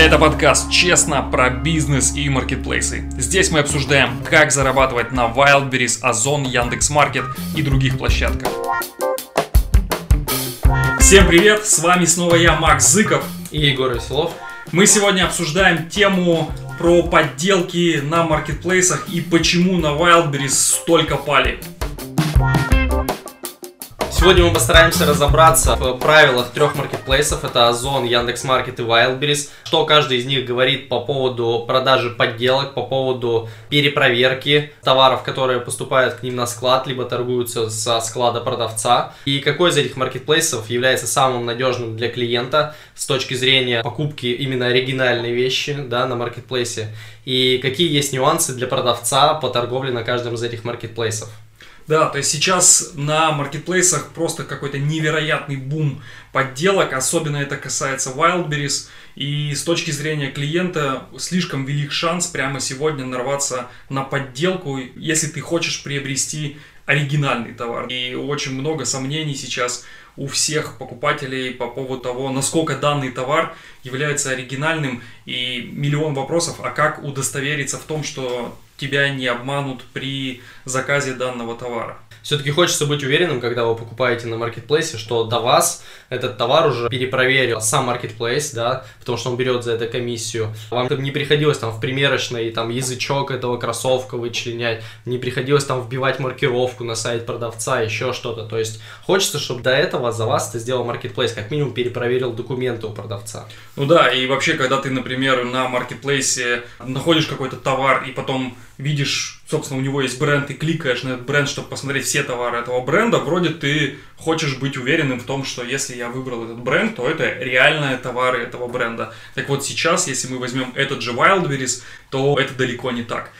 Это подкаст «Честно» про бизнес и маркетплейсы. Здесь мы обсуждаем, как зарабатывать на Wildberries, Озон, Яндекс.Маркет и других площадках. Всем привет, с вами снова я, Макс Зыков. И Егор Веселов. Мы сегодня обсуждаем тему про подделки на маркетплейсах и почему на Wildberries столько пали. Сегодня мы постараемся разобраться в правилах трех маркетплейсов. Это Озон, Яндекс.Маркет и Wildberries. Что каждый из них говорит по поводу продажи подделок, по поводу перепроверки товаров, которые поступают к ним на склад, либо торгуются со склада продавца. И какой из этих маркетплейсов является самым надежным для клиента с точки зрения покупки именно оригинальной вещи да, на маркетплейсе. И какие есть нюансы для продавца по торговле на каждом из этих маркетплейсов. Да, то есть сейчас на маркетплейсах просто какой-то невероятный бум подделок, особенно это касается Wildberries. И с точки зрения клиента слишком велик шанс прямо сегодня нарваться на подделку, если ты хочешь приобрести оригинальный товар. И очень много сомнений сейчас у всех покупателей по поводу того, насколько данный товар является оригинальным, и миллион вопросов, а как удостовериться в том, что тебя не обманут при заказе данного товара. Все-таки хочется быть уверенным, когда вы покупаете на маркетплейсе, что до вас этот товар уже перепроверил сам маркетплейс, да, потому что он берет за это комиссию. Вам не приходилось там в примерочной там язычок этого кроссовка вычленять, не приходилось там вбивать маркировку на сайт продавца, еще что-то. То есть хочется, чтобы до этого за вас это сделал маркетплейс, как минимум перепроверил документы у продавца. Ну да, и вообще, когда ты, например, на маркетплейсе находишь какой-то товар и потом видишь, собственно, у него есть бренд, и кликаешь на этот бренд, чтобы посмотреть все товары этого бренда, вроде ты хочешь быть уверенным в том, что если я выбрал этот бренд, то это реальные товары этого бренда. Так вот сейчас, если мы возьмем этот же Wildberries, то это далеко не так.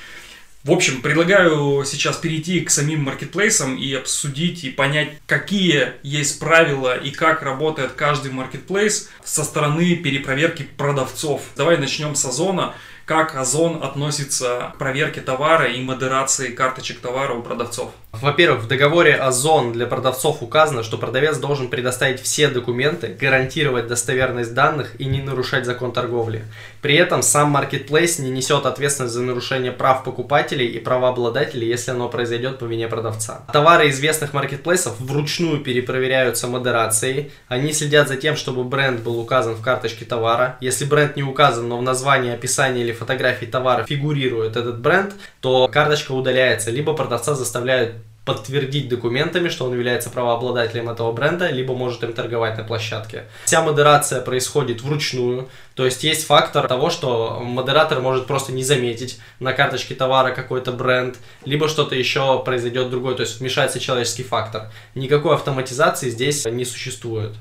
В общем, предлагаю сейчас перейти к самим маркетплейсам и обсудить и понять, какие есть правила и как работает каждый маркетплейс со стороны перепроверки продавцов. Давай начнем с Озона как Озон относится к проверке товара и модерации карточек товара у продавцов? Во-первых, в договоре Озон для продавцов указано, что продавец должен предоставить все документы, гарантировать достоверность данных и не нарушать закон торговли. При этом сам маркетплейс не несет ответственность за нарушение прав покупателей и правообладателей, если оно произойдет по вине продавца. Товары известных маркетплейсов вручную перепроверяются модерацией. Они следят за тем, чтобы бренд был указан в карточке товара. Если бренд не указан, но в названии, описании или фотографии товара фигурирует этот бренд, то карточка удаляется, либо продавца заставляют подтвердить документами, что он является правообладателем этого бренда, либо может им торговать на площадке. Вся модерация происходит вручную, то есть есть фактор того, что модератор может просто не заметить на карточке товара какой-то бренд, либо что-то еще произойдет другое, то есть вмешается человеческий фактор. Никакой автоматизации здесь не существует.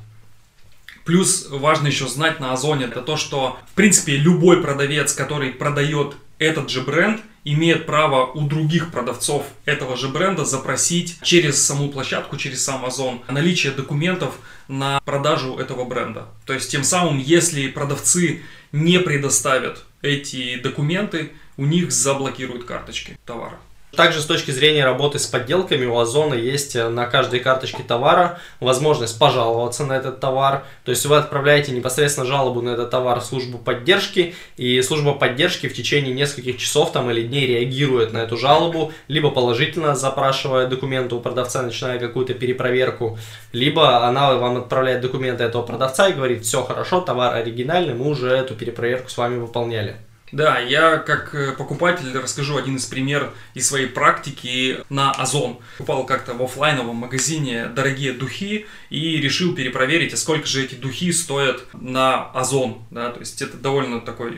Плюс важно еще знать на Озоне, это то, что в принципе любой продавец, который продает этот же бренд, имеет право у других продавцов этого же бренда запросить через саму площадку, через сам Озон, наличие документов на продажу этого бренда. То есть тем самым, если продавцы не предоставят эти документы, у них заблокируют карточки товара. Также с точки зрения работы с подделками у Озона есть э, на каждой карточке товара возможность пожаловаться на этот товар. То есть вы отправляете непосредственно жалобу на этот товар в службу поддержки, и служба поддержки в течение нескольких часов там, или дней реагирует на эту жалобу, либо положительно запрашивая документы у продавца, начиная какую-то перепроверку, либо она вам отправляет документы этого продавца и говорит, все хорошо, товар оригинальный, мы уже эту перепроверку с вами выполняли. Да, я как э, покупатель расскажу один из примеров из своей практики на Озон. Купал как-то в офлайновом магазине дорогие духи и решил перепроверить, а сколько же эти духи стоят на Озон. Да, то есть это довольно такой,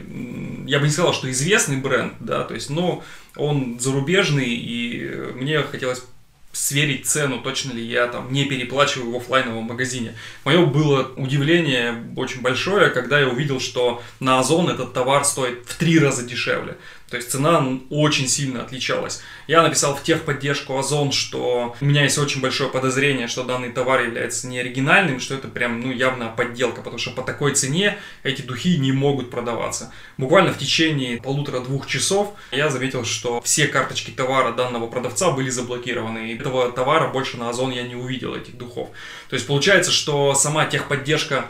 я бы не сказал, что известный бренд, да, то есть, но он зарубежный и мне хотелось сверить цену, точно ли я там не переплачиваю в офлайновом магазине. Мое было удивление очень большое, когда я увидел, что на Озон этот товар стоит в три раза дешевле. То есть цена очень сильно отличалась. Я написал в техподдержку Озон, что у меня есть очень большое подозрение, что данный товар является не оригинальным, что это прям ну, явно подделка, потому что по такой цене эти духи не могут продаваться. Буквально в течение полутора-двух часов я заметил, что все карточки товара данного продавца были заблокированы. И этого товара больше на Озон я не увидел, этих духов. То есть получается, что сама техподдержка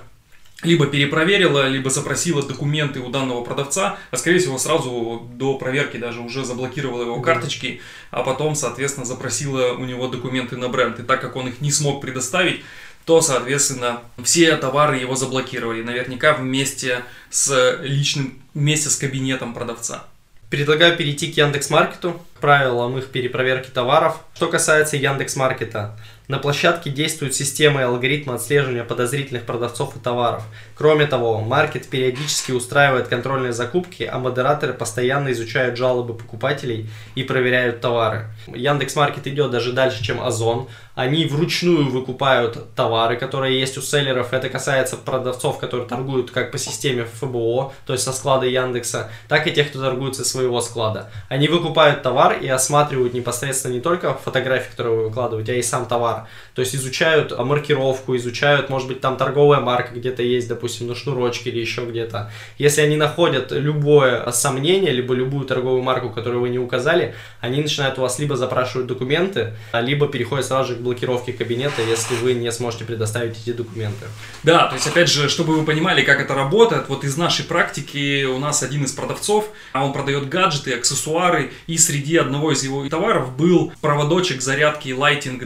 либо перепроверила, либо запросила документы у данного продавца, а скорее всего сразу до проверки даже уже заблокировала его карточки, а потом, соответственно, запросила у него документы на бренд. И так как он их не смог предоставить, то, соответственно, все товары его заблокировали, наверняка вместе с личным, вместе с кабинетом продавца. Предлагаю перейти к Яндекс.Маркету, правилам их перепроверки товаров. Что касается Яндекс.Маркета, на площадке действует система и алгоритмы отслеживания подозрительных продавцов и товаров. Кроме того, маркет периодически устраивает контрольные закупки, а модераторы постоянно изучают жалобы покупателей и проверяют товары. Яндекс.Маркет идет даже дальше, чем Озон. Они вручную выкупают товары, которые есть у селлеров. Это касается продавцов, которые торгуют как по системе ФБО, то есть со склада Яндекса, так и тех, кто торгует со своего склада. Они выкупают товар и осматривают непосредственно не только фотографии, которые вы выкладываете, а и сам товар. То есть изучают маркировку, изучают, может быть, там торговая марка где-то есть, допустим, на шнурочке или еще где-то. Если они находят любое сомнение, либо любую торговую марку, которую вы не указали, они начинают у вас либо запрашивать документы, либо переходят сразу же к блокировке кабинета, если вы не сможете предоставить эти документы. Да, то есть, опять же, чтобы вы понимали, как это работает, вот из нашей практики у нас один из продавцов, а он продает гаджеты, аксессуары, и среди одного из его товаров был проводочек зарядки и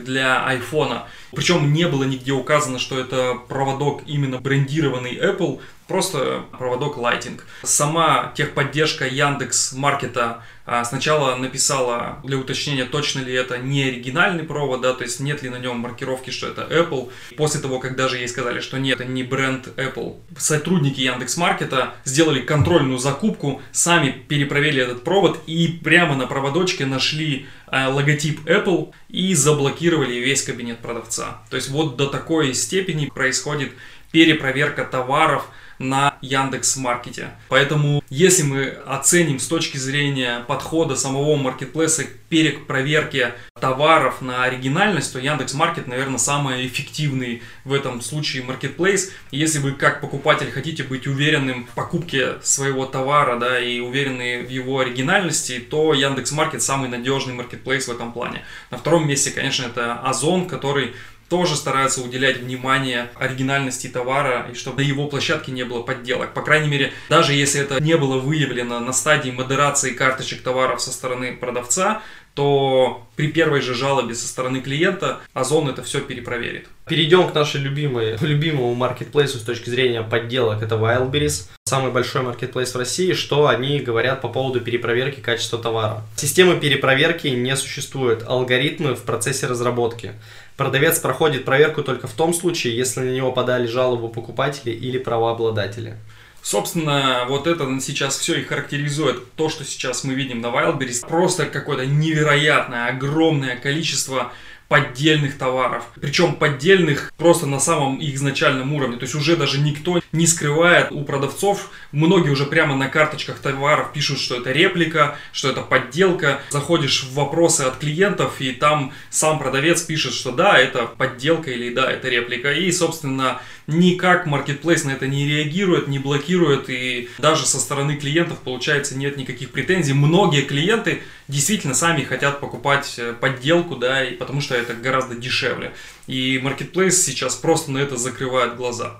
для iPhone. Причем не было нигде указано, что это проводок именно брендированный Apple, просто проводок Lighting. Сама техподдержка Яндекс Маркета а, сначала написала для уточнения, точно ли это не оригинальный провод, да, то есть нет ли на нем маркировки, что это Apple. После того, как даже ей сказали, что нет, это не бренд Apple, сотрудники Яндекс Маркета сделали контрольную закупку, сами перепроверили этот провод и прямо на проводочке нашли а, логотип Apple и заблокировали весь кабинет продавца. То есть вот до такой степени происходит перепроверка товаров, на Яндекс Маркете. Поэтому, если мы оценим с точки зрения подхода самого маркетплейса к перепроверке товаров на оригинальность, то Яндекс Маркет, наверное, самый эффективный в этом случае маркетплейс. Если вы как покупатель хотите быть уверенным в покупке своего товара, да, и уверены в его оригинальности, то Яндекс Маркет самый надежный маркетплейс в этом плане. На втором месте, конечно, это Озон, который тоже стараются уделять внимание оригинальности товара и чтобы на его площадке не было подделок. По крайней мере, даже если это не было выявлено на стадии модерации карточек товаров со стороны продавца, то при первой же жалобе со стороны клиента Озон это все перепроверит. Перейдем к нашей любимой, любимому маркетплейсу с точки зрения подделок. Это Wildberries, самый большой маркетплейс в России. Что они говорят по поводу перепроверки качества товара? Системы перепроверки не существует. Алгоритмы в процессе разработки. Продавец проходит проверку только в том случае, если на него подали жалобу покупатели или правообладатели. Собственно, вот это сейчас все и характеризует то, что сейчас мы видим на Wildberries. Просто какое-то невероятное, огромное количество поддельных товаров. Причем поддельных просто на самом их изначальном уровне. То есть уже даже никто не скрывает у продавцов. Многие уже прямо на карточках товаров пишут, что это реплика, что это подделка. Заходишь в вопросы от клиентов, и там сам продавец пишет, что да, это подделка или да, это реплика. И, собственно, никак Marketplace на это не реагирует, не блокирует, и даже со стороны клиентов, получается, нет никаких претензий. Многие клиенты действительно сами хотят покупать э, подделку, да, и потому что это гораздо дешевле. И Marketplace сейчас просто на это закрывает глаза.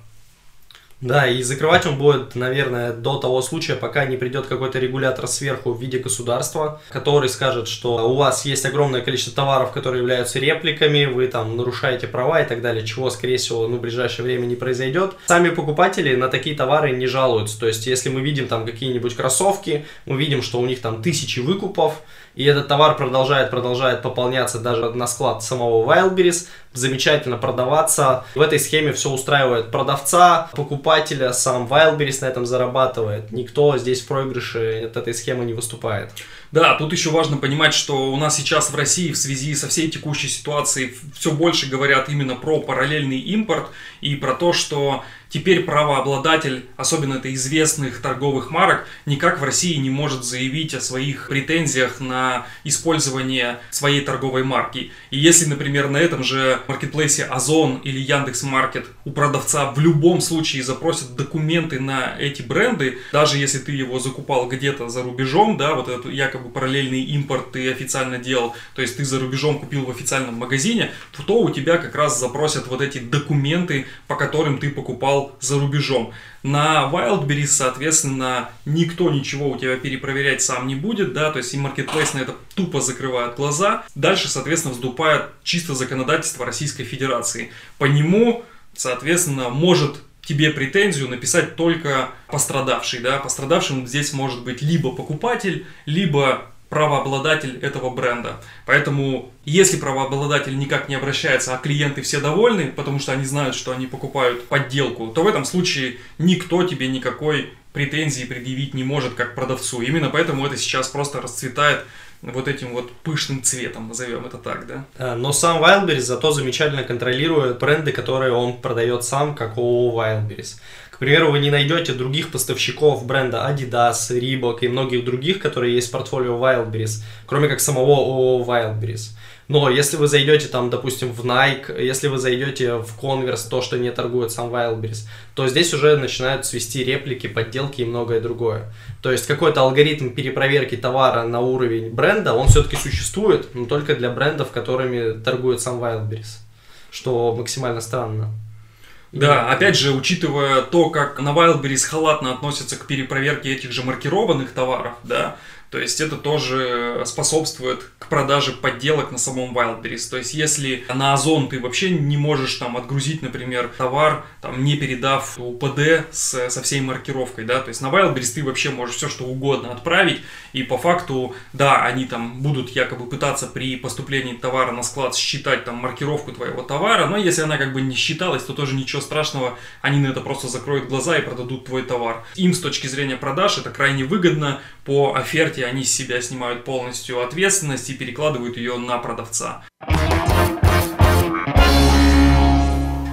Да, и закрывать он будет, наверное, до того случая, пока не придет какой-то регулятор сверху в виде государства, который скажет, что у вас есть огромное количество товаров, которые являются репликами, вы там нарушаете права и так далее, чего, скорее всего, ну, в ближайшее время не произойдет. Сами покупатели на такие товары не жалуются. То есть, если мы видим там какие-нибудь кроссовки, мы видим, что у них там тысячи выкупов, и этот товар продолжает, продолжает пополняться даже на склад самого Wildberries, замечательно продаваться. В этой схеме все устраивает продавца, покупателя, сам Wildberries на этом зарабатывает. Никто здесь в проигрыше от этой схемы не выступает. Да, тут еще важно понимать, что у нас сейчас в России в связи со всей текущей ситуацией все больше говорят именно про параллельный импорт и про то, что Теперь правообладатель, особенно это известных торговых марок, никак в России не может заявить о своих претензиях на использование своей торговой марки. И если, например, на этом же маркетплейсе Озон или Яндекс Маркет у продавца в любом случае запросят документы на эти бренды, даже если ты его закупал где-то за рубежом, да, вот эту якобы бы параллельный импорт ты официально делал, то есть ты за рубежом купил в официальном магазине, то у тебя как раз запросят вот эти документы, по которым ты покупал за рубежом. На Wildberries, соответственно, никто ничего у тебя перепроверять сам не будет, да, то есть и Marketplace на это тупо закрывает глаза. Дальше, соответственно, вступает чисто законодательство Российской Федерации. По нему, соответственно, может тебе претензию написать только пострадавший, да, пострадавшим здесь может быть либо покупатель, либо правообладатель этого бренда. Поэтому, если правообладатель никак не обращается, а клиенты все довольны, потому что они знают, что они покупают подделку, то в этом случае никто тебе никакой претензии предъявить не может как продавцу. Именно поэтому это сейчас просто расцветает вот этим вот пышным цветом, назовем это так, да. Э, но сам Wildberries зато замечательно контролирует бренды, которые он продает сам, как ООО Wildberries. К примеру, вы не найдете других поставщиков бренда Adidas, Reebok и многих других, которые есть в портфолио Wildberries, кроме как самого ООО Wildberries. Но если вы зайдете там, допустим, в Nike, если вы зайдете в Converse, то, что не торгует сам Wildberries, то здесь уже начинают свести реплики, подделки и многое другое. То есть какой-то алгоритм перепроверки товара на уровень бренда, он все-таки существует, но только для брендов, которыми торгует сам Wildberries, что максимально странно. Да, опять же, учитывая то, как на Wildberries халатно относятся к перепроверке этих же маркированных товаров, да, то есть это тоже способствует к продаже подделок на самом Wildberries. То есть если на Озон ты вообще не можешь там отгрузить, например, товар, там не передав УПД с, со всей маркировкой, да, то есть на Wildberries ты вообще можешь все что угодно отправить, и по факту, да, они там будут якобы пытаться при поступлении товара на склад считать там маркировку твоего товара, но если она как бы не считалась, то тоже ничего страшного, они на это просто закроют глаза и продадут твой товар. Им с точки зрения продаж это крайне выгодно, по оферте они с себя снимают полностью ответственность и перекладывают ее на продавца.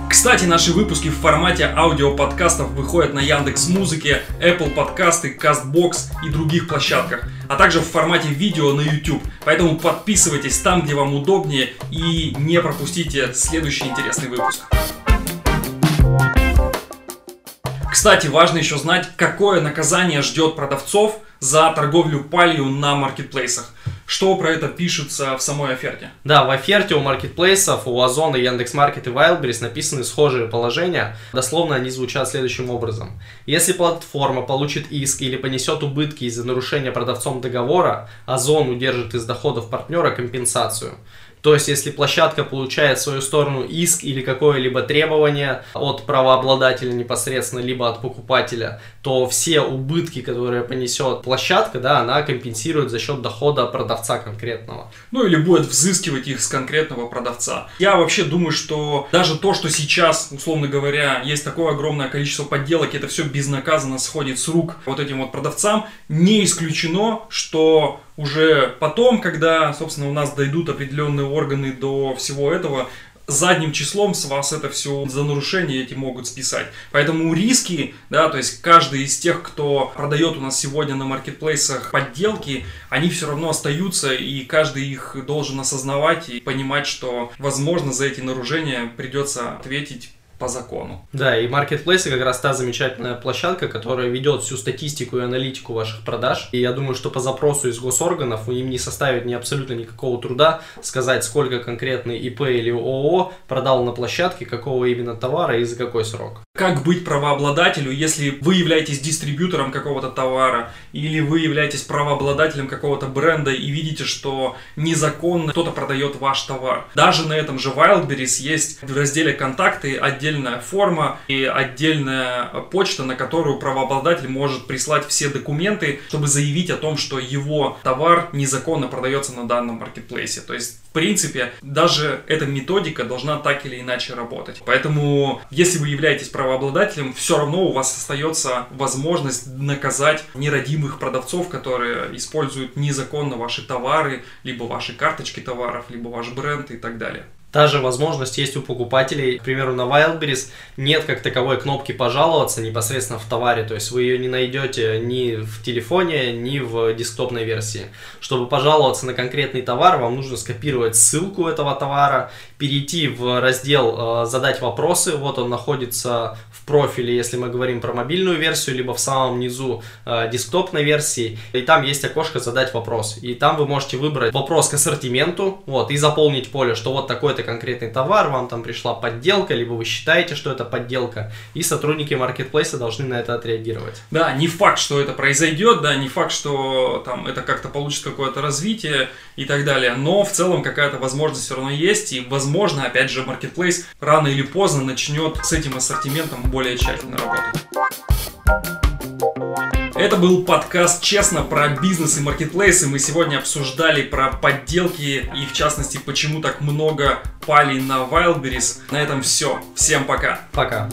Кстати, наши выпуски в формате аудиоподкастов выходят на Яндекс Музыке, Apple Подкасты, Castbox и других площадках, а также в формате видео на YouTube. Поэтому подписывайтесь там, где вам удобнее и не пропустите следующий интересный выпуск. Кстати, важно еще знать, какое наказание ждет продавцов за торговлю палью на маркетплейсах. Что про это пишется в самой оферте? Да, в оферте у маркетплейсов, у Озона, Яндекс.Маркет и Wildberries написаны схожие положения. Дословно они звучат следующим образом. Если платформа получит иск или понесет убытки из-за нарушения продавцом договора, Озон удержит из доходов партнера компенсацию. То есть, если площадка получает в свою сторону иск или какое-либо требование от правообладателя непосредственно, либо от покупателя, то все убытки, которые понесет площадка, да, она компенсирует за счет дохода продавца конкретного. Ну или будет взыскивать их с конкретного продавца. Я вообще думаю, что даже то, что сейчас, условно говоря, есть такое огромное количество подделок, это все безнаказанно сходит с рук вот этим вот продавцам, не исключено, что уже потом, когда, собственно, у нас дойдут определенные органы до всего этого, задним числом с вас это все за нарушение эти могут списать. Поэтому риски, да, то есть каждый из тех, кто продает у нас сегодня на маркетплейсах подделки, они все равно остаются, и каждый их должен осознавать и понимать, что, возможно, за эти нарушения придется ответить по закону. Да, и маркетплейсы как раз та замечательная площадка, которая ведет всю статистику и аналитику ваших продаж. И я думаю, что по запросу из госорганов им не составит ни абсолютно никакого труда сказать, сколько конкретный ИП или ООО продал на площадке, какого именно товара и за какой срок. Как быть правообладателю, если вы являетесь дистрибьютором какого-то товара, или вы являетесь правообладателем какого-то бренда и видите, что незаконно кто-то продает ваш товар. Даже на этом же Wildberries есть в разделе «Контакты» отдельная форма и отдельная почта, на которую правообладатель может прислать все документы, чтобы заявить о том, что его товар незаконно продается на данном маркетплейсе. То есть, в принципе, даже эта методика должна так или иначе работать. Поэтому, если вы являетесь правообладателем, все равно у вас остается возможность наказать нерадимых продавцов, которые используют незаконно ваши товары, либо ваши карточки товаров, либо ваш бренд и так далее. Та же возможность есть у покупателей. К примеру, на Wildberries нет как таковой кнопки «Пожаловаться» непосредственно в товаре. То есть вы ее не найдете ни в телефоне, ни в десктопной версии. Чтобы пожаловаться на конкретный товар, вам нужно скопировать ссылку этого товара, перейти в раздел э, «Задать вопросы». Вот он находится в профиле, если мы говорим про мобильную версию, либо в самом низу э, десктопной версии. И там есть окошко «Задать вопрос». И там вы можете выбрать вопрос к ассортименту вот, и заполнить поле, что вот такой-то конкретный товар, вам там пришла подделка, либо вы считаете, что это подделка, и сотрудники маркетплейса должны на это отреагировать. Да, не факт, что это произойдет, да, не факт, что там это как-то получит какое-то развитие и так далее, но в целом какая-то возможность все равно есть, и возможно, опять же, маркетплейс рано или поздно начнет с этим ассортиментом более тщательно работать. Это был подкаст «Честно» про бизнес и маркетплейсы. Мы сегодня обсуждали про подделки и, в частности, почему так много пали на Wildberries. На этом все. Всем пока. Пока.